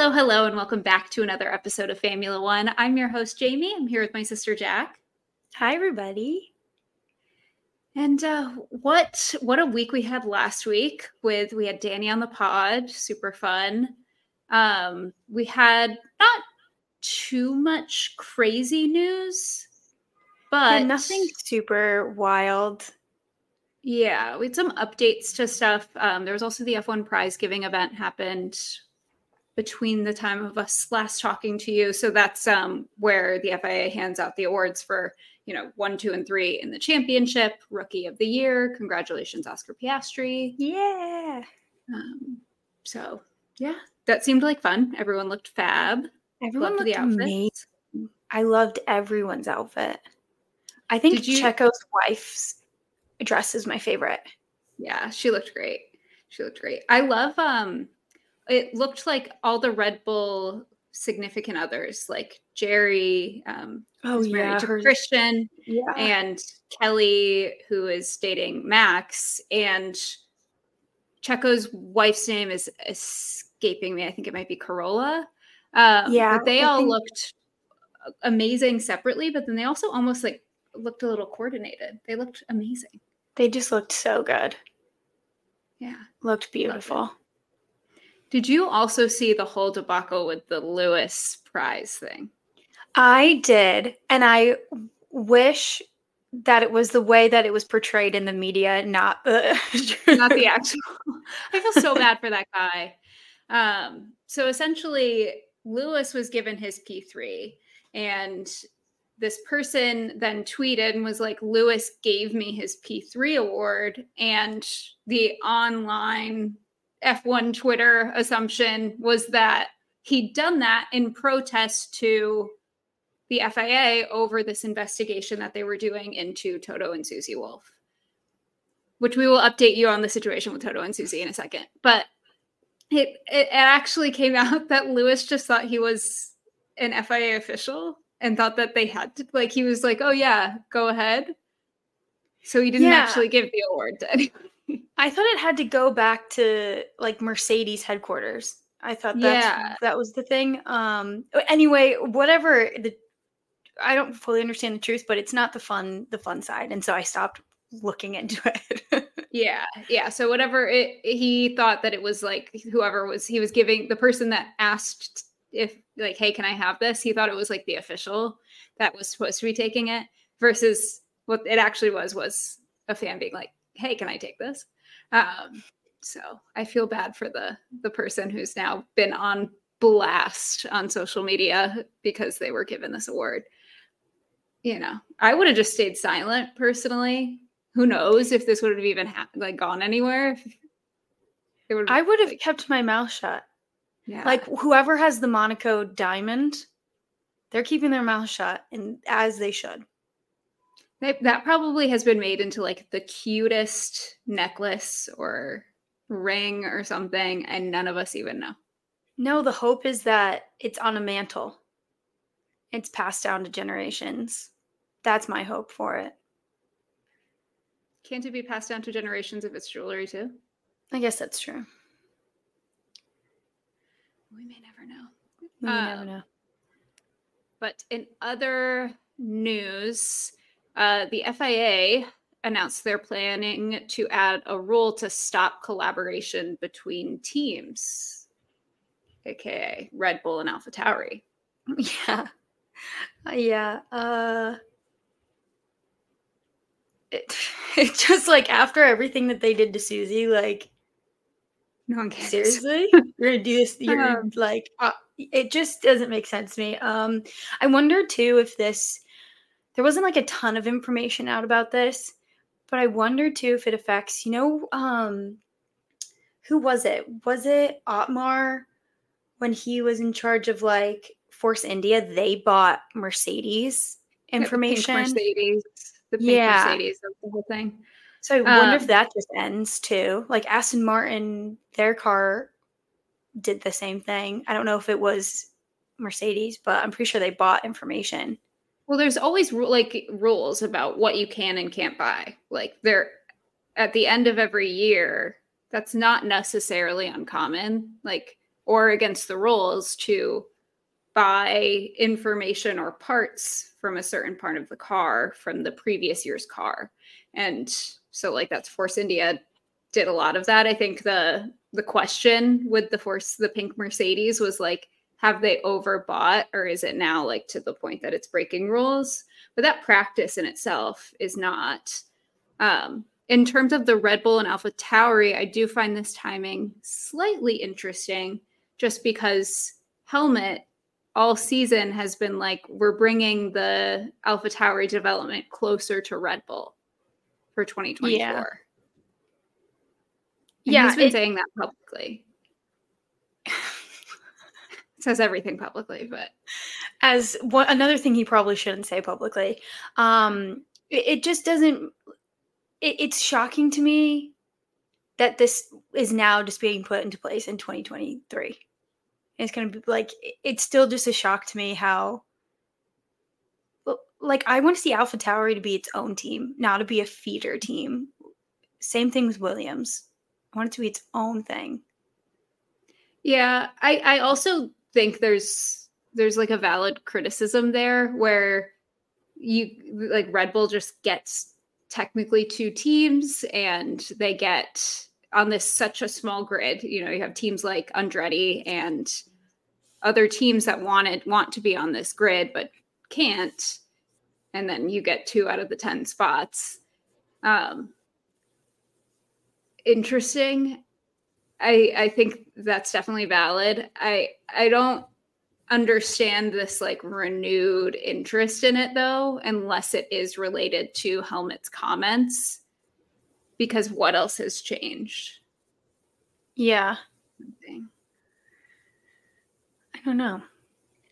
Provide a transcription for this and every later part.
Hello, hello, and welcome back to another episode of Famula One. I'm your host, Jamie. I'm here with my sister, Jac. Hi, everybody. And uh, what what a week we had last week with we had Danny on the pod, super fun. Um, we had not too much crazy news, but Yeah, nothing super wild. Yeah, we had some updates to stuff. Um, there was also the F1 prize giving event happened between the time of us last talking to you. So that's um, where the FIA hands out the awards for, you know, one, two, and three in the championship, rookie of the year. Congratulations, Oscar Piastri. Yeah. Um, so yeah, that seemed like fun. Everyone looked fab. Everyone Loved looked the outfits. amazing. I loved everyone's outfit. I think Did you- Checo's wife's dress is my favorite. Yeah, she looked great. She looked great. I love um it looked like all the Red Bull significant others, like Geri, um, Oh married to her- Christian, yeah. and Kelly, who is dating Max, and Checo's wife's name is escaping me. I think it might be Carola. Um, Yeah, but they I all think- looked amazing separately, but then they also almost like looked a little coordinated. They looked amazing. They just looked so good. Yeah. Looked beautiful. Did you also see the whole debacle with the Lewis prize thing? I did, and I wish that it was the way that it was portrayed in the media, not the Not the actual. I feel so bad for that guy. Um, so essentially, Lewis was given his P3, and this person then tweeted and was like, Lewis gave me his P3 award. And the online F1 Twitter assumption was that he'd done that in protest to the FIA over this investigation that they were doing into Toto and Susie Wolff, which we will update you on the situation with Toto and Susie in a second. But it, it actually came out that Lewis just thought he was an FIA official and thought that they had to, like, he was like, oh, yeah, go ahead. So he didn't Yeah. actually give the award to anyone. I thought it had to go back to like Mercedes headquarters. I thought that's, Yeah. that was the thing. Um anyway, whatever the I don't fully understand the truth, but it's not the fun the fun side. And so I stopped looking into it. Yeah, yeah. So whatever it, he thought that it was like whoever was he was giving the person that asked if like, hey, can I have this? He thought it was like the official that was supposed to be taking it versus what it actually was was a fan being like, hey, can I take this? Um, so I feel bad for the the person who's now been on blast on social media because they were given this award. You know, I would have just stayed silent personally who knows if this would have even ha- like gone anywhere it would I would have like, kept my mouth shut. yeah Like whoever has the Monaco diamond, they're keeping their mouth shut and as they should. That, that probably has been made into like the cutest necklace or ring or something and none of us even know No, the hope is that it's on a mantle. It's passed down to generations. That's my hope for it. can't it be passed down to generations if it's jewelry too I guess that's true. we may never know We never Um, know. But in other news, uh, the FIA announced they're planning to add a rule to stop collaboration between teams, aka Red Bull and AlphaTauri. Yeah. Uh, yeah. Uh it, it just like after everything that they did to Susie, like No one cares. seriously, you're gonna do this. You're Um, like, uh, it just doesn't make sense to me. Um, I wonder too if this, there wasn't like a ton of information out about this, but I wonder too if it affects, you know, um, who was it? Was it Otmar when he was in charge of like Force India? They bought Mercedes Yeah, the information. Mercedes, the pink Yeah. Mercedes, the whole thing. So I wonder Um, if that just ends too. Like Aston Martin, their car did the same thing. I don't know if it was Mercedes, but I'm pretty sure they bought information. Well, there's always like rules about what you can and can't buy. Like they're at the end of every year. That's not necessarily uncommon. Like or against the rules to buy information or parts from a certain part of the car from the previous year's car. And so like that's Force India did a lot of that. I think the the question with the Force the pink Mercedes was like have they overbought or is it now like to the point that it's breaking rules? But that practice in itself is not um in terms of the Red Bull and Alpha Tauri, I do find this timing slightly interesting just because Helmut all season has been like we're bringing the Alpha Tauri development closer to Red Bull for 2024. Yeah, yeah he's been it, saying that publicly. Says everything publicly, but as one another thing he probably shouldn't say publicly. Um, it, it just doesn't. It, it's shocking to me that this is now just being put into place in 2023 it's going to be like it's still just a shock to me how like I want to see Alpha Tauri to be its own team, not to be a feeder team. Same thing with Williams. I want it to be its own thing. Yeah, I I also think there's there's like a valid criticism there where you like Red Bull just gets technically two teams and they get on this such a small grid. You know, you have teams like Andretti and other teams that wanted want to be on this grid but can't, and then you get two out of the ten spots. Um, interesting. I I think that's definitely valid. I I don't understand this like renewed interest in it though unless it is related to Helmut's comments because what else has changed? Yeah. I don't know.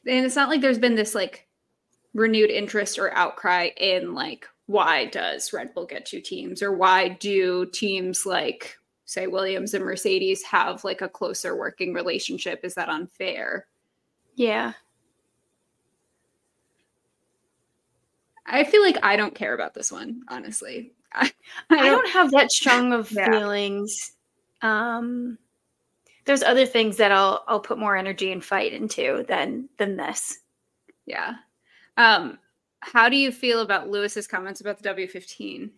And it's not like there's been this like renewed interest or outcry in like why does Red Bull get two teams or why do teams like say Williams and Mercedes have like a closer working relationship? Is that unfair? Yeah. I feel like I don't care about this one, honestly. I, I, don't, don't, have that strong of yeah. feelings. Um, there's other things that I'll I'll put more energy and fight into than than this. Yeah. Um, how do you feel about Lewis's comments about the W15?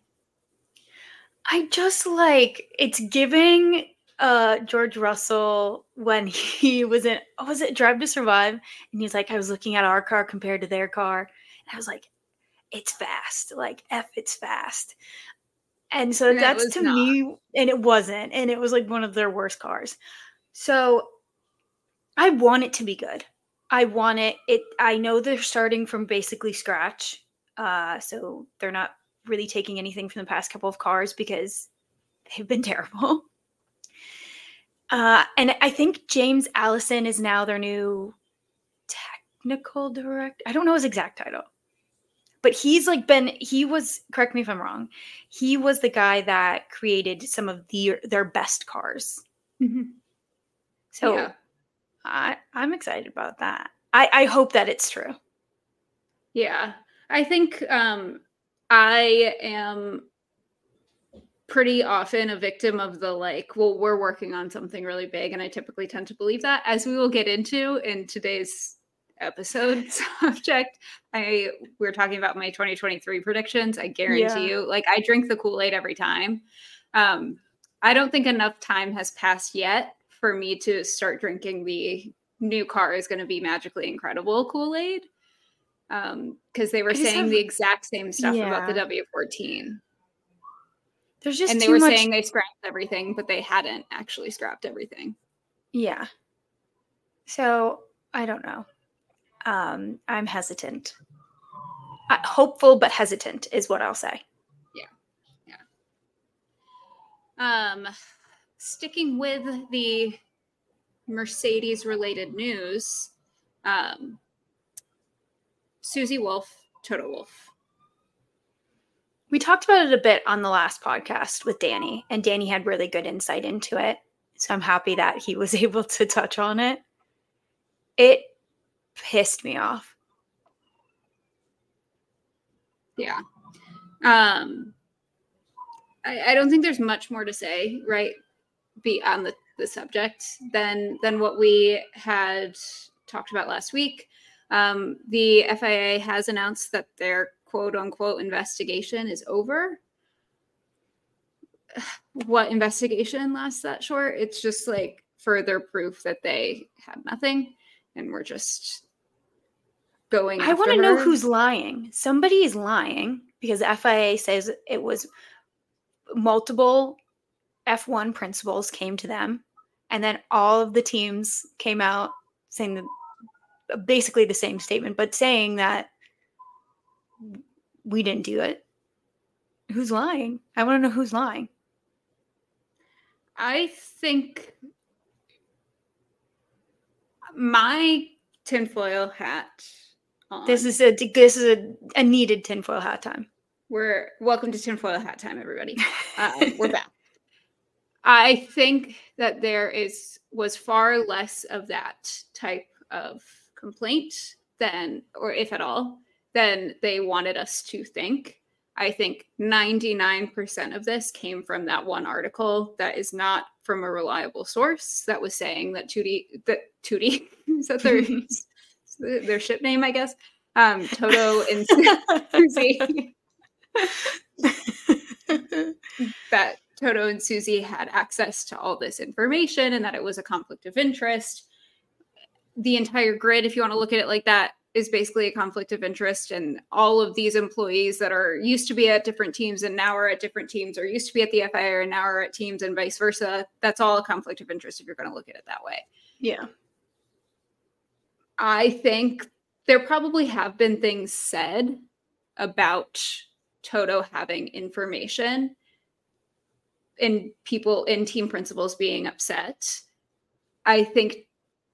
I just like it's giving uh George Russell when he was in oh, was it Drive to Survive and he's like I was looking at our car compared to their car and I was like it's fast. Like F it's fast. And so and that's to not. me, and it wasn't, and it was like one of their worst cars. So I want it to be good. I want it. It. I know they're starting from basically scratch, uh, so they're not really taking anything from the past couple of cars because they've been terrible. Uh, and I think James Allison is now their new technical director. I don't know his exact title but he's like been he was correct me if i'm wrong he was the guy that created some of the their best cars mm-hmm. so yeah. i i'm excited about that i i hope that it's true yeah i think um i am pretty often a victim of the like well we're working on something really big and i typically tend to believe that as we will get into in today's episode subject. I we are talking about my 2023 predictions. I guarantee yeah. you, like I drink the Kool-Aid every time. Um, I don't think enough time has passed yet for me to start drinking the new car is going to be magically incredible Kool-Aid. Um, because they were saying have, the exact same stuff yeah. about the W14. There's just and they were much... saying they scrapped everything, but they hadn't actually scrapped everything. Yeah. So I don't know um, I'm hesitant. Uh, hopeful but hesitant is what I'll say. Yeah. Yeah. Um, sticking with the Mercedes related news, um, Susie Wolff, Toto Wolff. We talked about it a bit on the last podcast with Danny, and Danny had really good insight into it. So I'm happy that he was able to touch on it. It pissed me off. Yeah. Um I, I don't think there's much more to say, right? Be on the the subject than than what we had talked about last week. Um, the FIA has announced that their quote unquote investigation is over. What investigation lasts that short? It's just like further proof that they had nothing and we're just going. I want to know who's lying. Somebody is lying because the FIA says it was multiple F1 principals came to them, and then all of the teams came out saying the, basically the same statement, but saying that we didn't do it. Who's lying? I want to know who's lying. I think my tinfoil hat. On. This is a this is a, a needed tinfoil hat time. We're welcome to tinfoil hat time, everybody. Uh, we're back. I think that there is was far less of that type of complaint than, or if at all, than they wanted us to think. I think 99% of this came from that one article that is not from a reliable source that was saying that Tootie, that Tootie, is that their, their ship name, I guess? Um, Toto and Susie. that Toto and Susie had access to all this information and that it was a conflict of interest. The entire grid, if you want to look at it like that, is basically a conflict of interest. And all of these employees that are used to be at different teams and now are at different teams, or used to be at the FIA and now are at teams and vice versa, that's all a conflict of interest if you're going to look at it that way. Yeah. I think there probably have been things said about Toto having information and people in team principals being upset. I think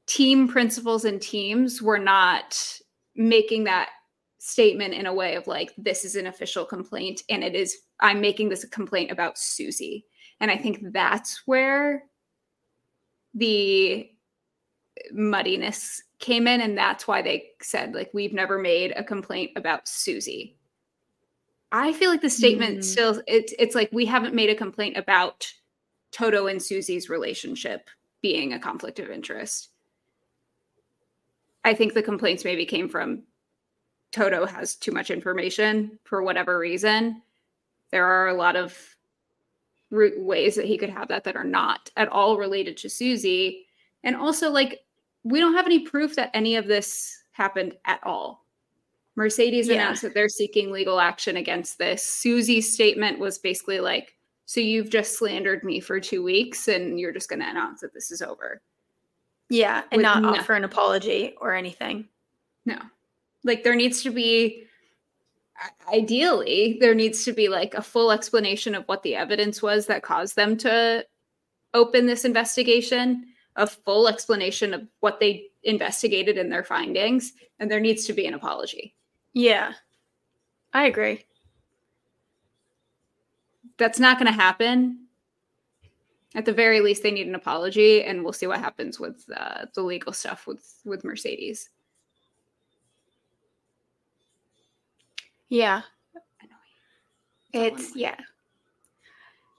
team principals and teams were not making that statement in a way of like this is an official complaint and it is i'm making this a complaint about susie. And i think that's where the muddiness came in and that's why they said like we've never made a complaint about susie. I feel like the statement mm. still it's it's like we haven't made a complaint about toto and susie's relationship being a conflict of interest I think the complaints maybe came from Toto has too much information for whatever reason. There are a lot of root ways that he could have that that are not at all related to Susie. And also, like, we don't have any proof that any of this happened at all. Mercedes yeah. announced that they're seeking legal action against this. Susie's statement was basically like, So you've just slandered me for two weeks and you're just going to announce that this is over. Yeah, and not no. offer an apology or anything. No. Like there needs to be ideally there needs to be like a full explanation of what the evidence was that caused them to open this investigation, a full explanation of what they investigated in their findings, and there needs to be an apology. Yeah. I agree. That's not going to happen at the very least they need an apology and we'll see what happens with uh, the legal stuff with with mercedes. Yeah. It's yeah.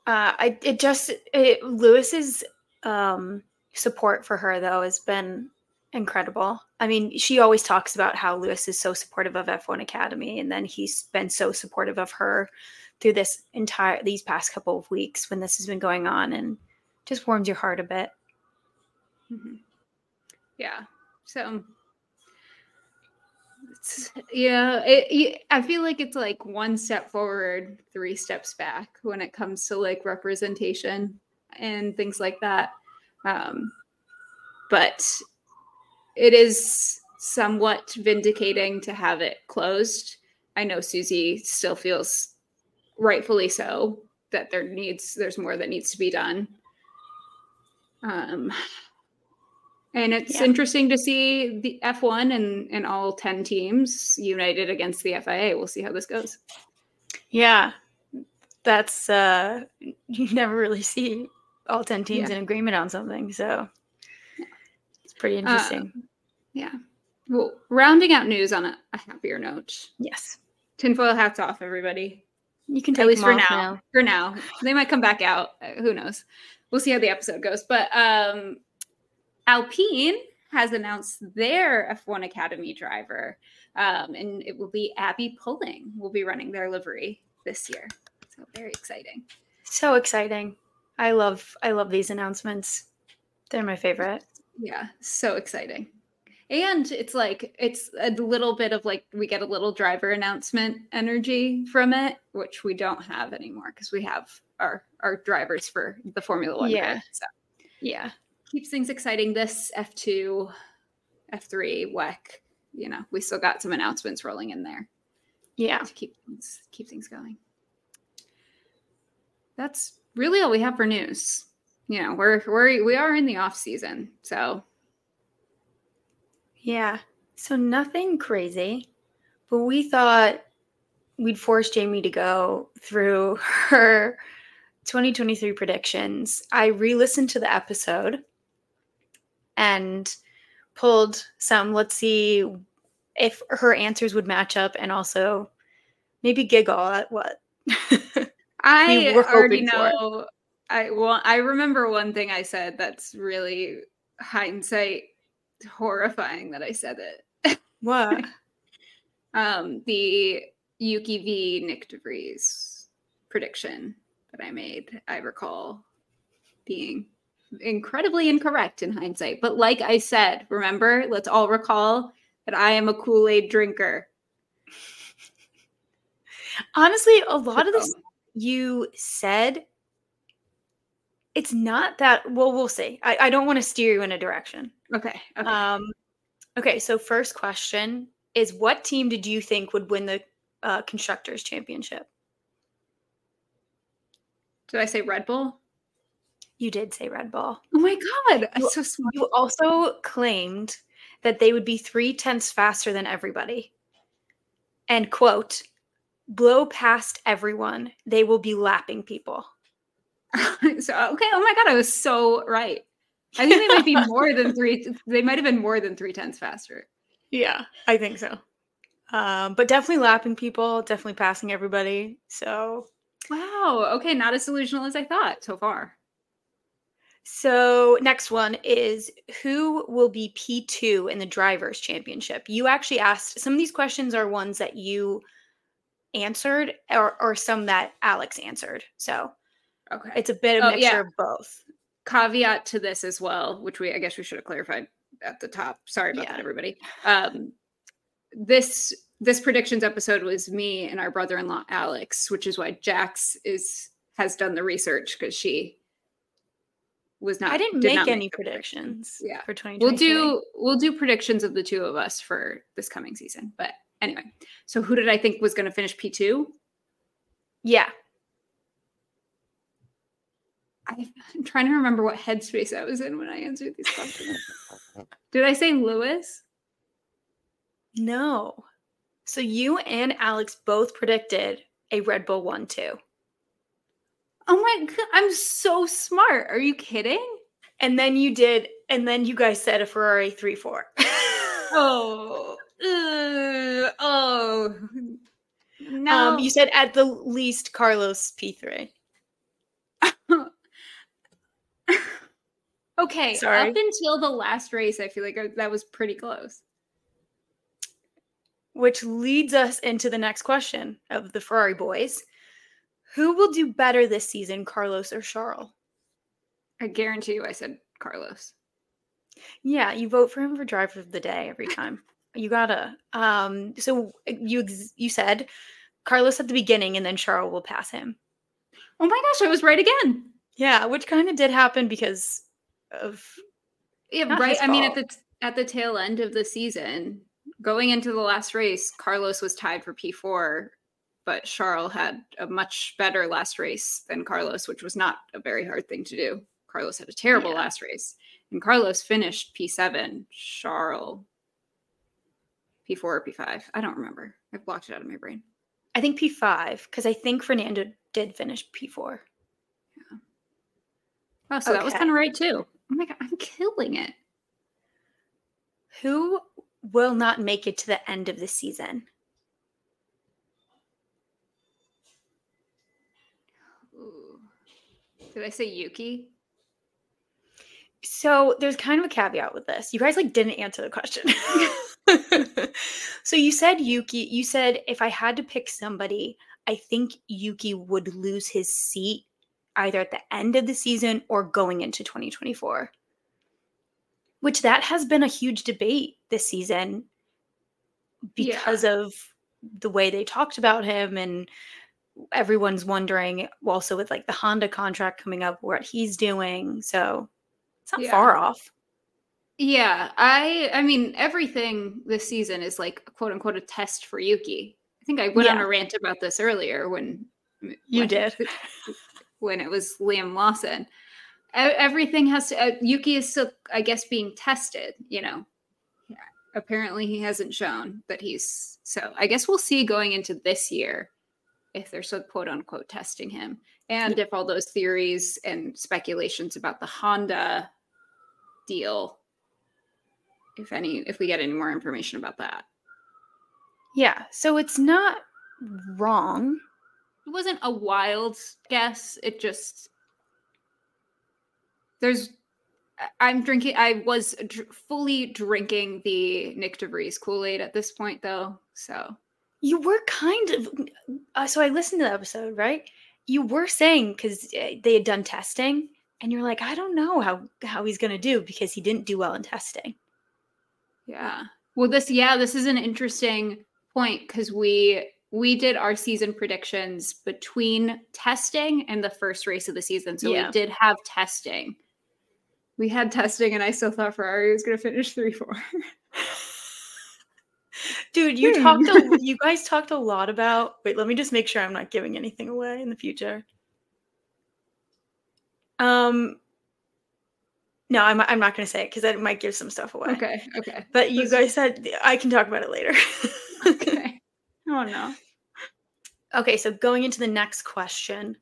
Uh i it just it, lewis's um support for her though has been incredible. I mean she always talks about how lewis is so supportive of f1 academy and then he's been so supportive of her through this entire these past couple of weeks when this has been going on and just warms your heart a bit. Mm-hmm. Yeah. So yeah, it, I feel like it's like one step forward, three steps back when it comes to like representation and things like that. Um, but it is somewhat vindicating to have it closed. I know Susie still feels rightfully so that there needs there's more that needs to be done. Um, and it's yeah. interesting to see the F1 and, and all 10 teams united against the FIA. We'll see how this goes. Yeah. That's, uh, you never really see all 10 teams yeah. in agreement on something. So it's pretty interesting. Uh, yeah. Well, rounding out news on a, a, happier note. Yes. Tinfoil hats off, everybody. You can take at least for now. now. For now, they might come back out. Uh, who knows? We'll see how the episode goes. But um, Alpine has announced their F1 Academy driver, um, and it will be Abbi Pulling will be running their livery this year. So very exciting. So exciting. I love I love these announcements. They're my favorite. Yeah, so exciting. And it's like it's a little bit of like we get a little driver announcement energy from it, which we don't have anymore because we have our our drivers for the Formula One. Yeah. so Yeah. keeps things exciting. This F two, F three, WEC, you know, we still got some announcements rolling in there Yeah. to keep things keep things going. That's really all we have for news. You know, we're we're we are in the off season, so Yeah. So nothing crazy, but we thought we'd force Jamie to go through her 2023 predictions. I re-listened to the episode and pulled some let's see if her answers would match up and also maybe giggle at what I already know. I well, I remember one thing I said that's really hindsight horrifying that I said it. what Um, the Yuki v Nyck de Vries prediction that I made, I recall being incredibly incorrect in hindsight. But like I said, remember, let's all recall that I am a Kool Aid drinker. honestly a lot of this you said it's not that well we'll see i, I don't want to steer you in a direction Okay. okay. um okay so first question is what team did you think would win the uh, constructors championship Did I say Red Bull? you did say red bull Oh my god, I'm You- so smart. you also claimed that they would be three tenths faster than everybody and quote blow past everyone they will be lapping people so okay, oh my god, I was so right. I think they might be more than three. They might have been more than three tenths faster. Yeah, I think so. Um, but definitely lapping people, definitely passing everybody. So, Wow. Okay, not as delusional as I thought so far. so next one is who will be P two in the drivers' championship? You actually asked some of these questions are ones that you answered, or or some that Alex answered. So Okay. it's a bit of Oh, mixture yeah. of both. Caveat to this as well, which we I guess we should have clarified at the top. Sorry about Yeah. that, everybody. Um, this this predictions episode was me and our brother-in-law Alex, which is why Jac's is has done the research because she was not. I didn't did make not any predictions. Yeah. for twenty. We'll do we'll do predictions of the two of us for this coming season. But anyway, so who did I think was going to finish P two? Yeah, I'm trying to remember what headspace I was in when I answered these questions. did I say Lewis? no. So you and Alex both predicted a Red Bull one two. Oh my god, I'm so smart. Are you kidding? And then you did, and then you guys said a Ferrari 3 4. Oh, uh, oh. No, um, you said at the least Carlos P3. okay. Sorry. Up until the last race, I feel like that was pretty close. Which leads us into the next question of the Ferrari boys. Who will do better this season, Carlos or Charles? I guarantee you, I said Carlos. Yeah, you vote for him for driver of the day every time. you gotta. Um, so you ex- you said Carlos at the beginning, and then Charles will pass him. Oh my gosh, I was right again. Yeah, which kind of did happen because of Yeah, right. I mean, at the at the tail end of the season, going into the last race, Carlos was tied for P four, but Charles had a much better last race than Carlos, which was not a very hard thing to do. Carlos had a terrible Yeah. last race, and Carlos finished P seven. Charles P four or P five? I don't remember. I've blocked it out of my brain. I think P five because I think Fernando did finish P four. Yeah. Oh, so that was kind of right too. Oh my god, I'm killing it. Who will not make it to the end of the season? Ooh. Did I say Yuki? So there's kind of a caveat with this. You guys like didn't answer the question. so you said Yuki, you said if I had to pick somebody, I think Yuki would lose his seat either at the end of the season or going into 2024. Which that has been a huge debate this season because yeah. of the way they talked about him and everyone's wondering also with like the Honda contract coming up what he's doing. So it's not yeah. far off. Yeah, I I mean everything this season is like quote unquote a test for Yuki. I think I went yeah. on a rant about this earlier when you when, did when it was Liam Lawson. Everything has to uh, Yuki is still I guess being tested, you know. Yeah. Apparently he hasn't shown that he's so I guess we'll see going into this year if they're so quote unquote testing him and if all those theories and speculations about the Honda deal if any if we get any more information about that yeah so it's not wrong it wasn't a wild guess it just there's i'm drinking i was dr- fully drinking the Nyck de Vries kool-aid at this point though so you were kind of uh, so i listened to the episode right you were saying because eh, they had done testing and you're like, I don't know how how he's gonna do because he didn't do well in testing. Yeah. Well, this yeah, this is an interesting point because we we did our season predictions between testing and the first race of the season. So yeah. we did have testing. We had testing, and I still thought Ferrari was going to finish three four. Dude, you talked. A, you guys talked a lot about. Wait, let me just make sure I'm not giving anything away in the future. Um, no, I'm I'm not going to say it because that might give some stuff away. Okay, okay. But you guys said I can talk about it later. okay. Oh no. Okay, so going into the next question,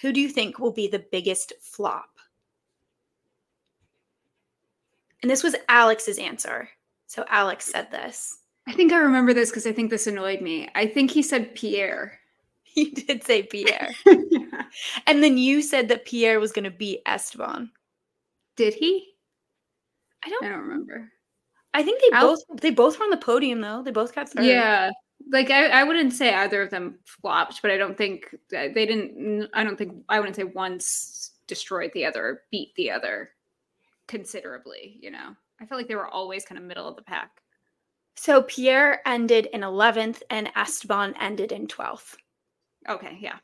who do you think will be the biggest flop? And this was Alex's answer. So Alex said this. I think I remember this because I think this annoyed me. I think he said Pierre. He did say Pierre. yeah. And then you said that Pierre was going to beat Esteban. Did he? I don't. I don't remember. I think they I'll, both they both were on the podium though. They both got third. Yeah, like I, I wouldn't say either of them flopped, but I don't think they didn't. I don't think I wouldn't say once destroyed the other beat the other considerably. You know, I feel like they were always kind of middle of the pack. So Pierre ended in 11th and Esteban ended in 12th. Okay, yeah.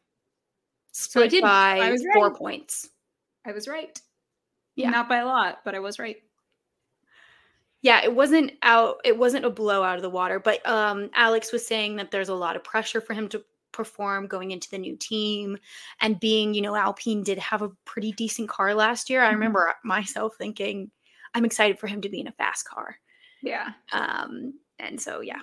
Split so by right. four points. I was right. Yeah. Not by a lot, but I was right. Yeah, it wasn't out it wasn't a blow out of the water, but um Alex was saying that there's a lot of pressure for him to perform going into the new team and being, you know, Alpine did have a pretty decent car last year. I mm-hmm. remember myself thinking I'm excited for him to be in a fast car. Yeah. Um and so yeah,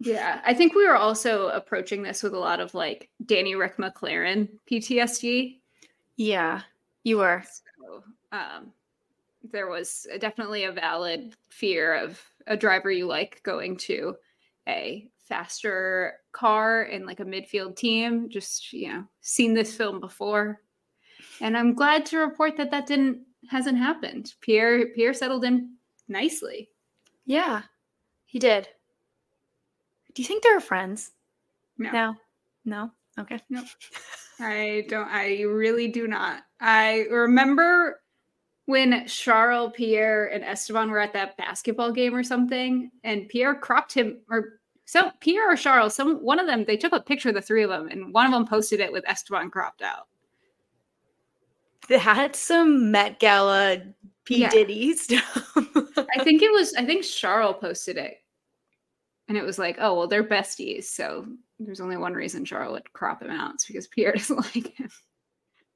yeah, I think we were also approaching this with a lot of like Danny Rick McLaren PTSD. Yeah, you were. So, um, there was definitely a valid fear of a driver you like going to a faster car in like a midfield team. Just you know, seen this film before, and I'm glad to report that that didn't hasn't happened. Pierre Pierre settled in nicely. Yeah, he did. Do you think they're friends? No. No. No. Okay. No. I don't I really do not. I remember when Charles, Pierre, and Esteban were at that basketball game or something, and Pierre cropped him or some Pierre or Charles, some one of them, they took a picture of the three of them, and one of them posted it with Esteban cropped out. That's some Met Gala P yeah. Diddy stuff. I think it was. I think Charles posted it and it was like, oh well, they're besties, so there's only one reason Charles would crop him out. It's because Pierre doesn't like him.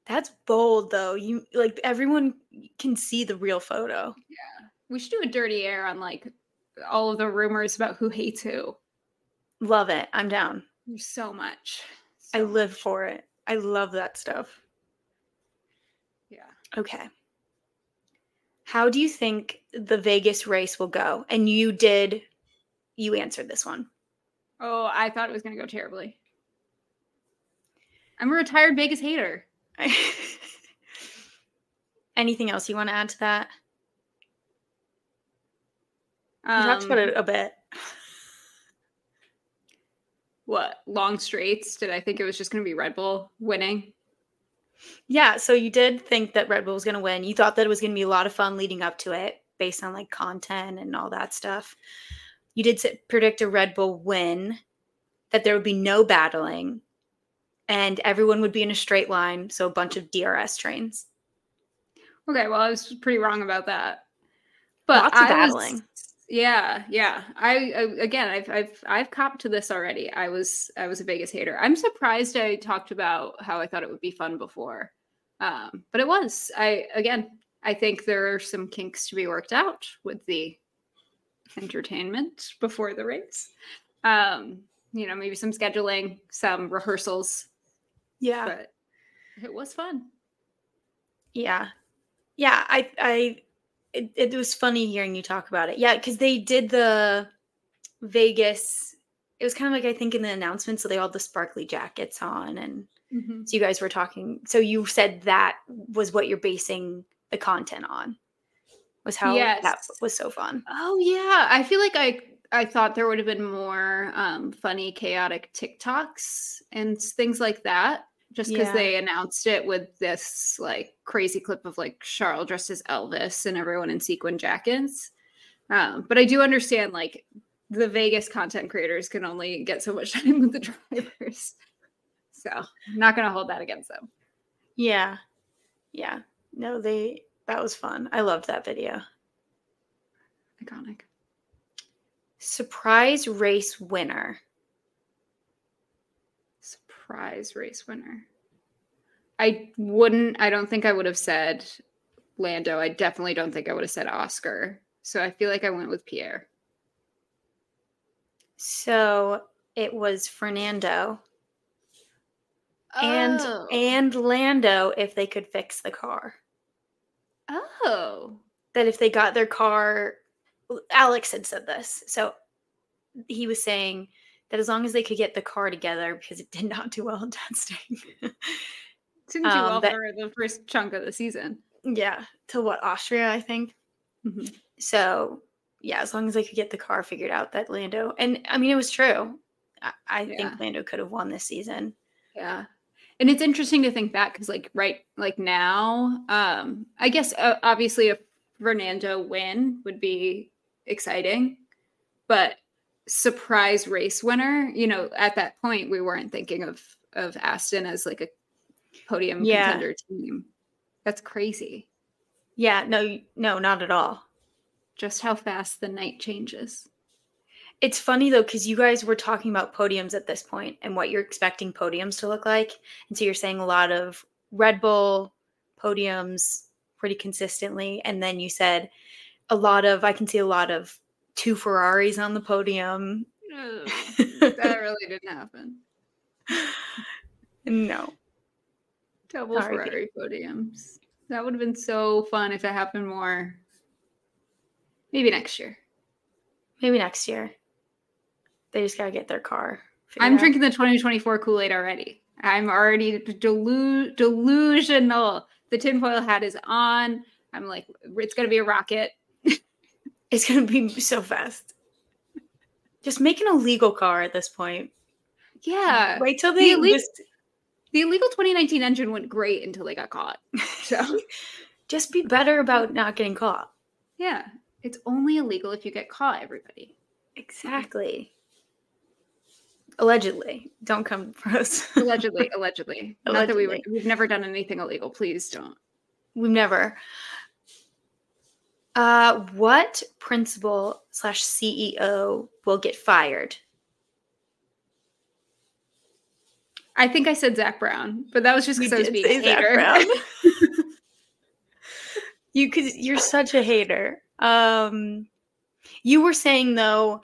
That's bold though. You like everyone can see the real photo. Yeah. We should do a dirty air on like all of the rumors about who hates who. Love it. I'm down. There's so much. So I live much. for it. I love that stuff. Yeah. Okay. How do you think the Vegas race will go? And you did you answered this one. Oh, I thought it was going to go terribly. I'm a retired Vegas hater. Anything else you want to add to that? Um, talked about it a bit. What long straights? Did I think it was just going to be Red Bull winning? Yeah, so you did think that Red Bull was going to win. You thought that it was going to be a lot of fun leading up to it based on like content and all that stuff. You did predict a Red Bull win, that there would be no battling, and everyone would be in a straight line. So a bunch of DRS trains. Okay, well, I was pretty wrong about that. But Lots of I battling. Was, yeah, yeah. I, I again, I've I've I've copped to this already. I was I was a Vegas hater. I'm surprised I talked about how I thought it would be fun before, um, but it was. I again, I think there are some kinks to be worked out with the entertainment before the race. Um, you know, maybe some scheduling, some rehearsals. Yeah, but it was fun. Yeah, yeah. I I it, it was funny hearing you talk about it. Yeah, because they did the Vegas. It was kind of like I think in the announcement, so they all had the sparkly jackets on, and mm-hmm. so you guys were talking. So you said that was what you're basing the content on. Was how yes. that was so fun. Oh yeah, I feel like I I thought there would have been more um, funny, chaotic TikToks and things like that just because yeah. they announced it with this like crazy clip of like Charles dressed as Elvis and everyone in sequin jackets. Um, but I do understand like the Vegas content creators can only get so much time with the drivers. So I'm not gonna hold that against them. Yeah. Yeah. No, they that was fun. I loved that video. Iconic. Surprise race winner prize race winner. I wouldn't, I don't think I would have said Lando. I definitely don't think I would have said Oscar. So I feel like I went with Pierre. So it was Fernando oh. and and Lando if they could fix the car. Oh. That if they got their car Alex had said this. So he was saying that as long as they could get the car together because it did not do well in testing. Didn't do um, well that, for the first chunk of the season. Yeah, to what Austria, I think. Mm-hmm. So yeah, as long as they could get the car figured out, that Lando and I mean it was true. I, I yeah. think Lando could have won this season. Yeah. And it's interesting to think back because like right like now, um, I guess uh, obviously a Fernando win would be exciting, but surprise race winner, you know, at that point we weren't thinking of of Aston as like a podium yeah. contender team. That's crazy. Yeah, no, no, not at all. Just how fast the night changes. It's funny though, because you guys were talking about podiums at this point and what you're expecting podiums to look like. And so you're saying a lot of Red Bull podiums pretty consistently. And then you said a lot of, I can see a lot of two Ferraris on the podium. that really didn't happen. No. Double Sorry. Ferrari podiums. That would have been so fun if it happened more. Maybe next year. Maybe next year. They just gotta get their car. I'm out. drinking the 2024 Kool Aid already. I'm already delu- delusional. The tinfoil hat is on. I'm like, it's gonna be a rocket. It's going to be so fast. Just make an illegal car at this point. Yeah. Wait till they the illegal, just... the illegal 2019 engine went great until they got caught. So just be better about not getting caught. Yeah. It's only illegal if you get caught, everybody. Exactly. Allegedly. Don't come for us. allegedly, allegedly. allegedly. Not that we would, we've never done anything illegal. Please don't. We've never. Uh, what principal slash CEO will get fired? I think I said Zak Brown, but that was just because I was being a hater. you because you're such a hater. Um, you were saying though,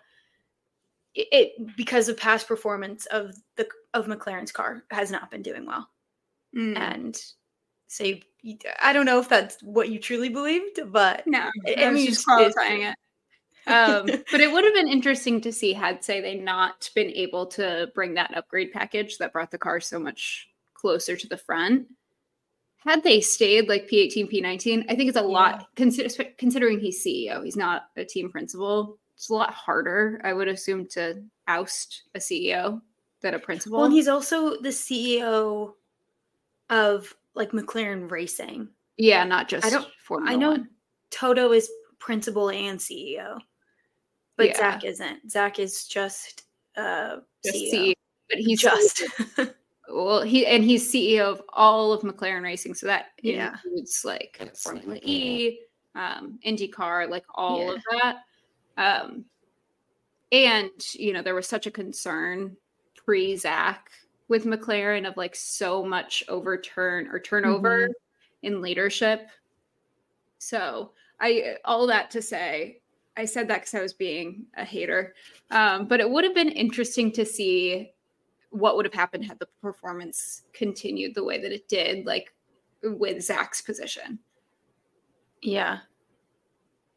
it, it, because of past performance of the of McLaren's car has not been doing well, mm. and so you, I don't know if that's what you truly believed, but no, I, I mean, just qualifying it. um, but it would have been interesting to see had say they not been able to bring that upgrade package that brought the car so much closer to the front. Had they stayed like P18, P19, I think it's a yeah. lot consider, considering he's CEO. He's not a team principal. it's a lot harder, I would assume, to oust a CEO than a principal. Well, and he's also the CEO of like McLaren Racing. yeah, not just I don't- Formula I know One. Toto is principal and CEO, but Yeah. Zak isn't. Zak is just uh Just CEO. CEO, but he's just well he and he's ceo of all of mclaren racing so that Yeah. includes like formula e um indycar like all Yeah. of that um and you know there was such a concern pre zak with mclaren of like so much overturn or turnover in leadership so i all that to say i said that because i was being a hater um, but it would have been interesting to see what would have happened had the performance continued the way that it did, like with Zak's position. Yeah.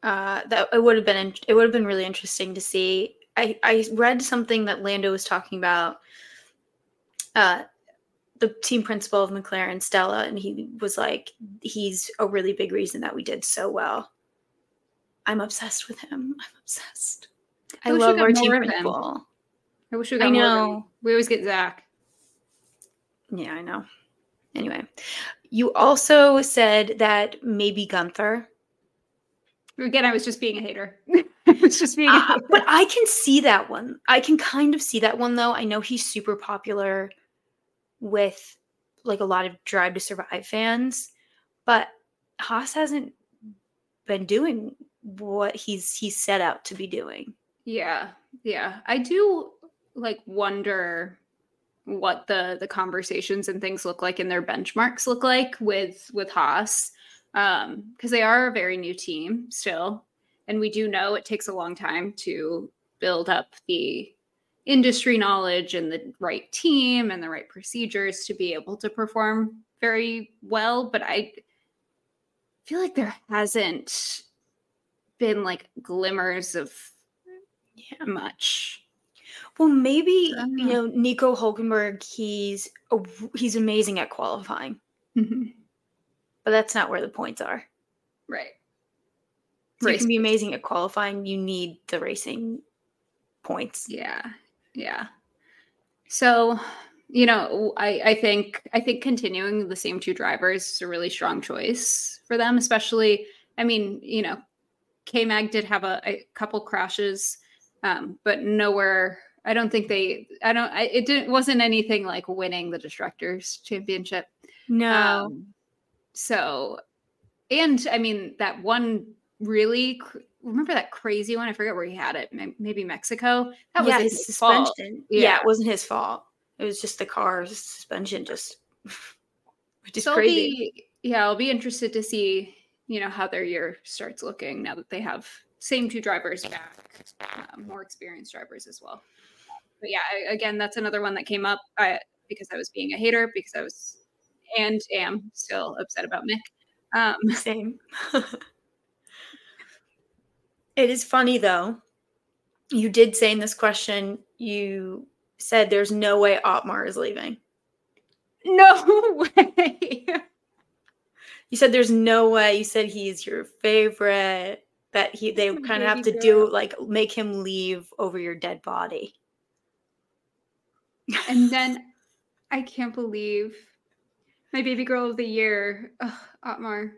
Uh, that it would have been it would have been really interesting to see. I I read something that Lando was talking about. Uh, the team principal of McLaren, Stella, and he was like, he's a really big reason that we did so well. I'm obsessed with him. I'm obsessed. I, I love our team more of him. principal. I wish we I got him. know. We always get Zak. Yeah, I know. Anyway, you also said that maybe Gunther. Again, I was just being a hater. I was just being a Uh, hater. but I can see that one. I can kind of see that one though. I know he's super popular with like a lot of Drive to Survive fans, but Haas hasn't been doing what he's he's set out to be doing. Yeah, yeah. I do like wonder what the the conversations and things look like and their benchmarks look like with with Haas um because they are a very new team still and we do know it takes a long time to build up the industry knowledge and the right team and the right procedures to be able to perform very well but I feel like there hasn't been like glimmers of Yeah. much. Well, maybe don't you uh. know Nico Hulkenberg. He's he's amazing at qualifying, mm-hmm. but that's not where the points are. Right. So you can be amazing at qualifying. You need the racing points. Yeah. Yeah. So, you know, I, I think I think continuing the same two drivers is a really strong choice for them, especially I mean, you know, K Mag did have a, a couple crashes, um, but nowhere I don't think they I don't I, it didn't wasn't anything like winning the Destructors championship. No, Um, so, and I mean, that one really, remember that crazy one? I forget where he had it. Maybe Mexico. That was yeah, his his fault. suspension. Yeah. Yeah. it wasn't his fault. It was just the car's suspension, just which is So crazy. be, yeah, I'll be interested to see, you know, how their year starts looking now that they have same two drivers back, uh, more experienced drivers as well. But yeah, I, again, that's another one that came up uh, because I was being a hater because I was and am still upset about Mick. Um, Same. it is funny though. You did say in this question, you said there's no way Otmar is leaving. no way. You said there's no way. You said he's your favorite. That he they kind of have to do like make him leave over your dead body. and then I can't believe my baby girl of the year, ugh, Otmar.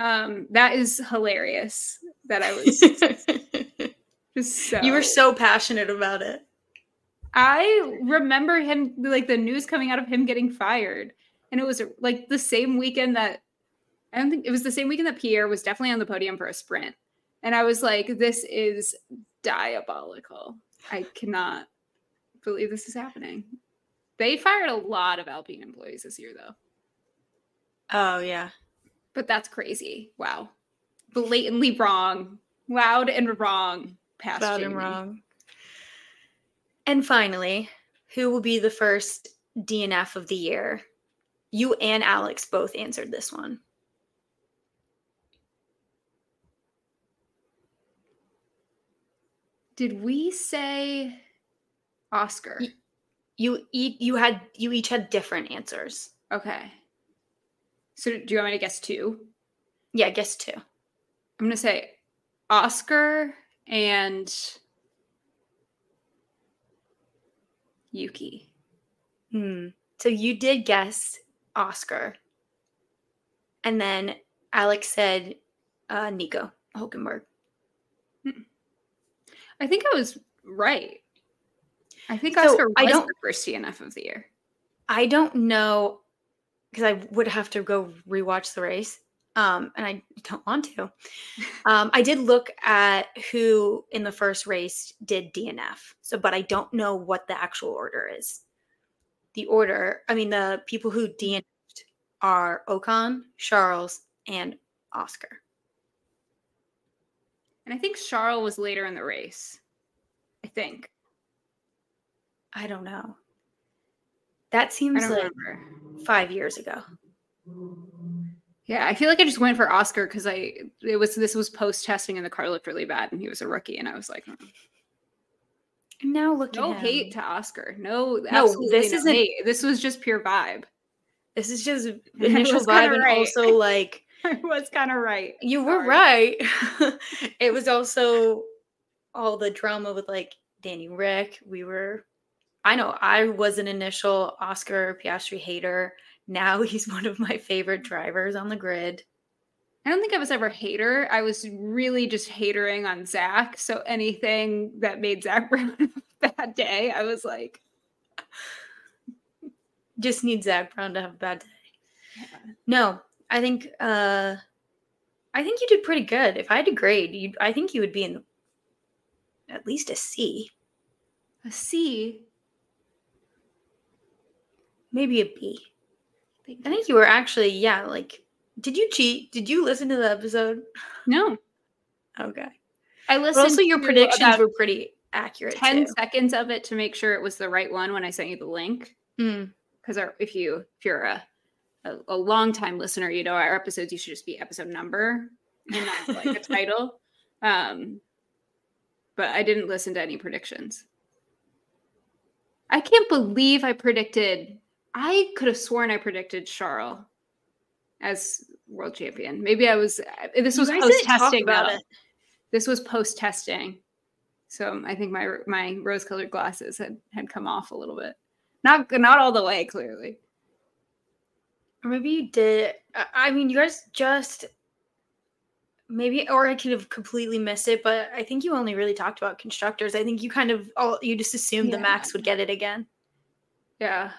Um, that is hilarious. That I was just so. you were so passionate about it. I remember him like the news coming out of him getting fired, and it was like the same weekend that I don't think it was the same weekend that Pierre was definitely on the podium for a sprint, and I was like, "This is diabolical. I cannot believe this is happening." They fired a lot of Alpine employees this year, though, Oh yeah. But that's crazy. Wow, blatantly wrong, loud and wrong. Past Loud and wrong. And finally, who will be the first DNF of the year? You and Alex both answered this one. Did we say Oscar? Y- You you had you each had different answers. Okay. So do you want me to guess two? Yeah, guess two. I'm gonna say Oscar and Yuki. Hmm. So you did guess Oscar. And then Alex said uh, Nico Hulkenberg. I think I was right. I think So, Oscar was I don't- the first DNF of the year. I don't know because I would have to go rewatch the race. Um, and I don't want to. Um, I did look at who in the first race did DNF. So, but I don't know what the actual order is. The order, I mean, the people who DNF'd are Ocon, Charles, and Oscar. And I think Charles was later in the race. I think. I don't know. That I seems don't like remember. Five years ago. Yeah, I feel like I just went for Oscar because I it was this was post testing and the car looked really bad and he was a rookie and I was like, "Mm." Now look no at him. hate to Oscar, no, No, this no isn't- hate. This was just pure vibe. This is just initial vibe and right. also like I was kind of right. You were right. it was also all the drama with like Danny Ric. We were, I know I was an initial Oscar Piastri hater. Now he's one of my favorite drivers on the grid. I don't think I was ever a hater. I was really just hatering on Zak. So anything that made Zak Brown a bad day, I was like, Just need Zak Brown to have a bad day. No, I think uh I think you did pretty good. If I had to grade, you I think you would be in at least a C, a C. maybe a B. I think you were actually, yeah, like did you cheat? Did you listen to the episode? no. Okay. I But listened. also your predictions were pretty accurate. 10 too. seconds of it to make sure it was the right one when I sent you the link. Mm. Because if you if you're a, a a long time listener, you know our episodes used to just be episode number and not like a title. Um, but I didn't listen to any predictions. I can't believe I predicted. I could have sworn I predicted Charles as world champion. Maybe I was. Eh, this was post testing. about it. This was post testing, so I think my my rose colored glasses had had come off a little bit. Not not all the way, clearly. Or maybe you did. I- I mean, you guys just maybe, or I could have completely missed it. But I think you only really talked about constructors. I think you kind of all you just assumed the Max would get it again. Yeah.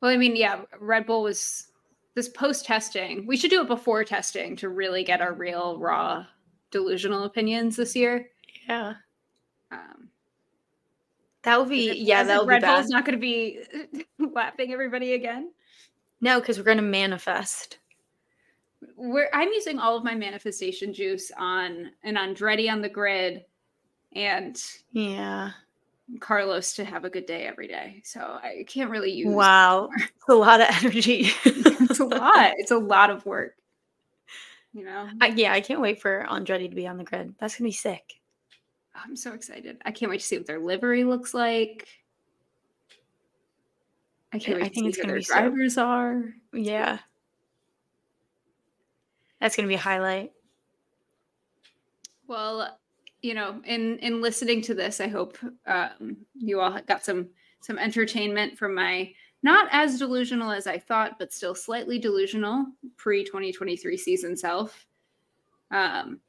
Well, I mean, yeah, Red Bull was this post testing. We should do it before testing to really get our real raw delusional opinions this year. Yeah, Um, that would be. Yeah, that would Red be bad. Bull's not going to be lapping everybody again. no, because we're gonna manifest. We're, I'm using all of my manifestation juice on an Andretti on the grid and Yeah. Carlos to have a good day every day. So I can't really use. Wow, it's a lot of energy. it's a lot. It's a lot of work. You know, I, yeah, I can't wait for Andretti to be on the grid. That's gonna be sick. I'm so excited. I can't wait to see what their livery looks like. I can't I wait to think see it's gonna be so- drivers are. Yeah, that's gonna be a highlight. Well, you know, in in listening to this, I hope um, you all got some some entertainment from my not as delusional as I thought, but still slightly delusional pre 2023 season self. Um,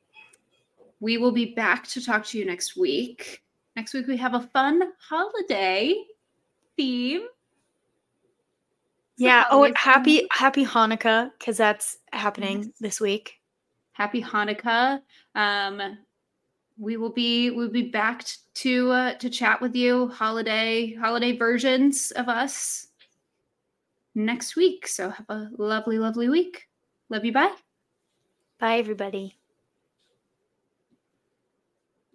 we will be back to talk to you next week. Next week we have a fun holiday theme. Yeah. Oh, happy happy Hanukkah because that's happening this week. happy Hanukkah. Um, we will be we'll be back to uh, to chat with you holiday holiday versions of us next week. So have a lovely lovely week. Love you. Bye. Bye, everybody.